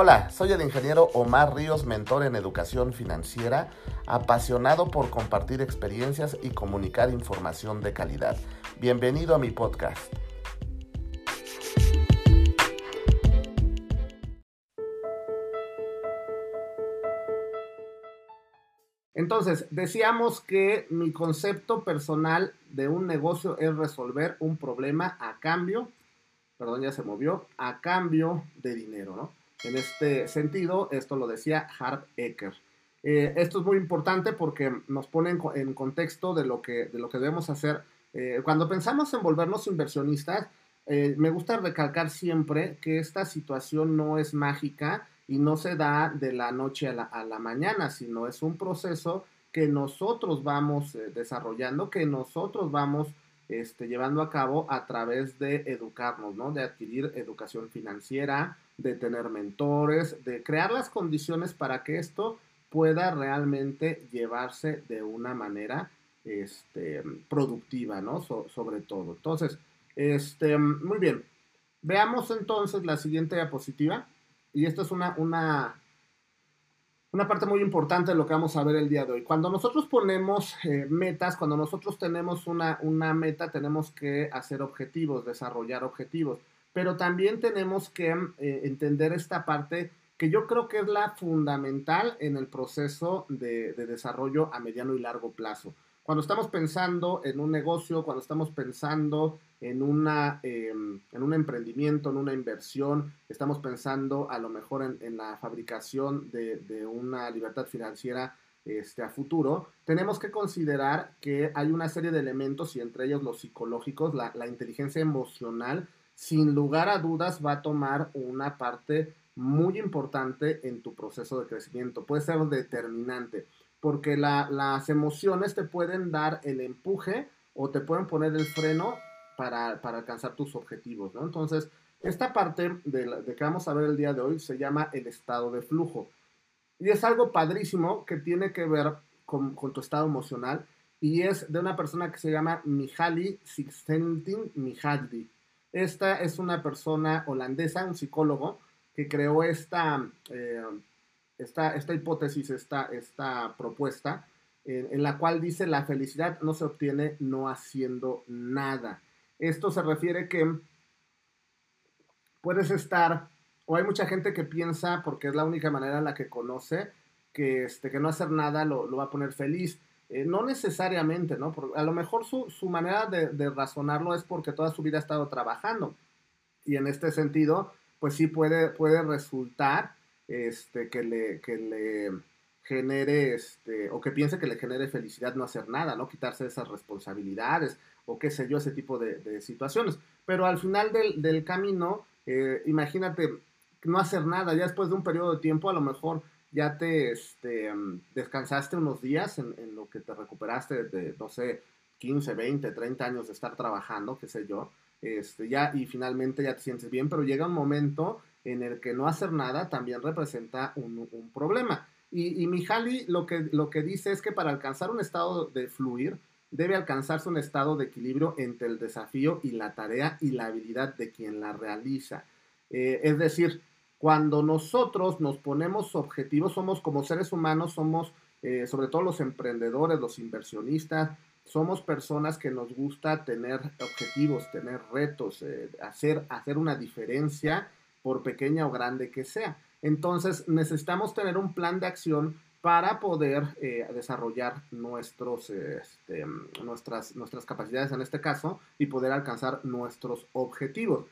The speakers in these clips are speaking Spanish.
Hola, soy el ingeniero Omar Ríos, mentor en educación financiera, apasionado por compartir experiencias y comunicar información de calidad. Bienvenido a mi podcast. Entonces, decíamos que mi concepto personal de un negocio es resolver un problema a cambio, perdón, ya se movió, a cambio de dinero, ¿no? En este sentido, esto lo decía Hart Ecker. Eh, esto es muy importante porque nos pone en, contexto de lo, que, de lo que debemos hacer. Eh, cuando pensamos en volvernos inversionistas, eh, me gusta recalcar siempre que esta situación no es mágica y no se da de la noche a la, mañana, sino es un proceso que nosotros vamos eh, desarrollando, que nosotros vamos este, llevando a cabo a través de educarnos, ¿no? De adquirir educación financiera, de tener mentores, de crear las condiciones para que esto pueda realmente llevarse de una manera este, productiva, ¿no? sobre todo. Entonces, este, muy bien. Veamos entonces la siguiente diapositiva y esto es una, una, una parte muy importante de lo que vamos a ver el día de hoy. Cuando nosotros ponemos eh, metas, cuando nosotros tenemos una, una meta, tenemos que hacer objetivos, desarrollar objetivos, pero también tenemos que eh, entender esta parte que yo creo que es la fundamental en el proceso de, de desarrollo a mediano y largo plazo. Cuando estamos pensando en un negocio, cuando estamos pensando en, una, em, en un emprendimiento, en una inversión, estamos pensando a lo mejor en, la fabricación de, una libertad financiera este, a futuro, tenemos que considerar que hay una serie de elementos y entre ellos los psicológicos, la, la inteligencia emocional, sin lugar a dudas va a tomar una parte muy importante en tu proceso de crecimiento, puede ser determinante porque las emociones te pueden dar el empuje o te pueden poner el freno para, alcanzar tus objetivos, ¿no? Entonces, esta parte de, que vamos a ver el día de hoy se llama el estado de flujo. Y es algo padrísimo que tiene que ver con, tu estado emocional y es de una persona que se llama Mihaly Csikszentmihalyi. Esta es una persona holandesa, un psicólogo, que creó esta, eh, esta, esta hipótesis, esta, esta propuesta, en, la cual dice la felicidad no se obtiene no haciendo nada. Esto se refiere que puedes estar, o hay mucha gente que piensa, porque es la única manera en la que conoce, que, este, que no hacer nada lo, va a poner feliz. Eh, no necesariamente, ¿no? a lo mejor su, manera de, de, razonarlo es porque toda su vida ha estado trabajando. Y en este sentido, pues sí puede, puede resultar este, que, le, que le genere, este, o que piense que le genere felicidad no hacer nada, ¿no? Quitarse esas responsabilidades, o qué sé yo, ese tipo de, situaciones. Pero al final del, camino, eh, imagínate no hacer nada, ya después de un periodo de tiempo, a lo mejor ya te este, descansaste unos días en, en, lo que te recuperaste de, no sé, 15, 20, 30 años de estar trabajando, qué sé yo, este, ya, y finalmente ya te sientes bien, pero llega un momento en el que no hacer nada también representa un, problema. Y, y Mihaly lo que, lo que dice es que para alcanzar un estado de fluir, debe alcanzarse un estado de equilibrio entre el desafío y la tarea y la habilidad de quien la realiza. Eh, es decir, cuando nosotros nos ponemos objetivos, somos como seres humanos, somos eh, sobre todo los emprendedores, los inversionistas, somos personas que nos gusta tener objetivos, tener retos, eh, hacer, hacer una diferencia por pequeña o grande que sea. Entonces necesitamos tener un plan de acción para poder eh, desarrollar nuestros, este, nuestras, nuestras capacidades en este caso y poder alcanzar nuestros objetivos.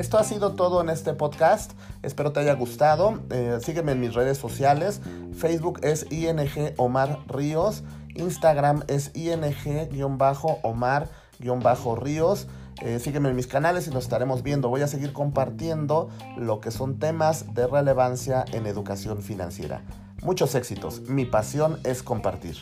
Esto ha sido todo en este podcast. Espero te haya gustado. Eh, sígueme en mis redes sociales. Facebook es ING Omar Ríos. Instagram es ing-omar-ríos. Eh, sígueme en mis canales y nos estaremos viendo. Voy a seguir compartiendo lo que son temas de relevancia en educación financiera. Muchos éxitos. Mi pasión es compartir.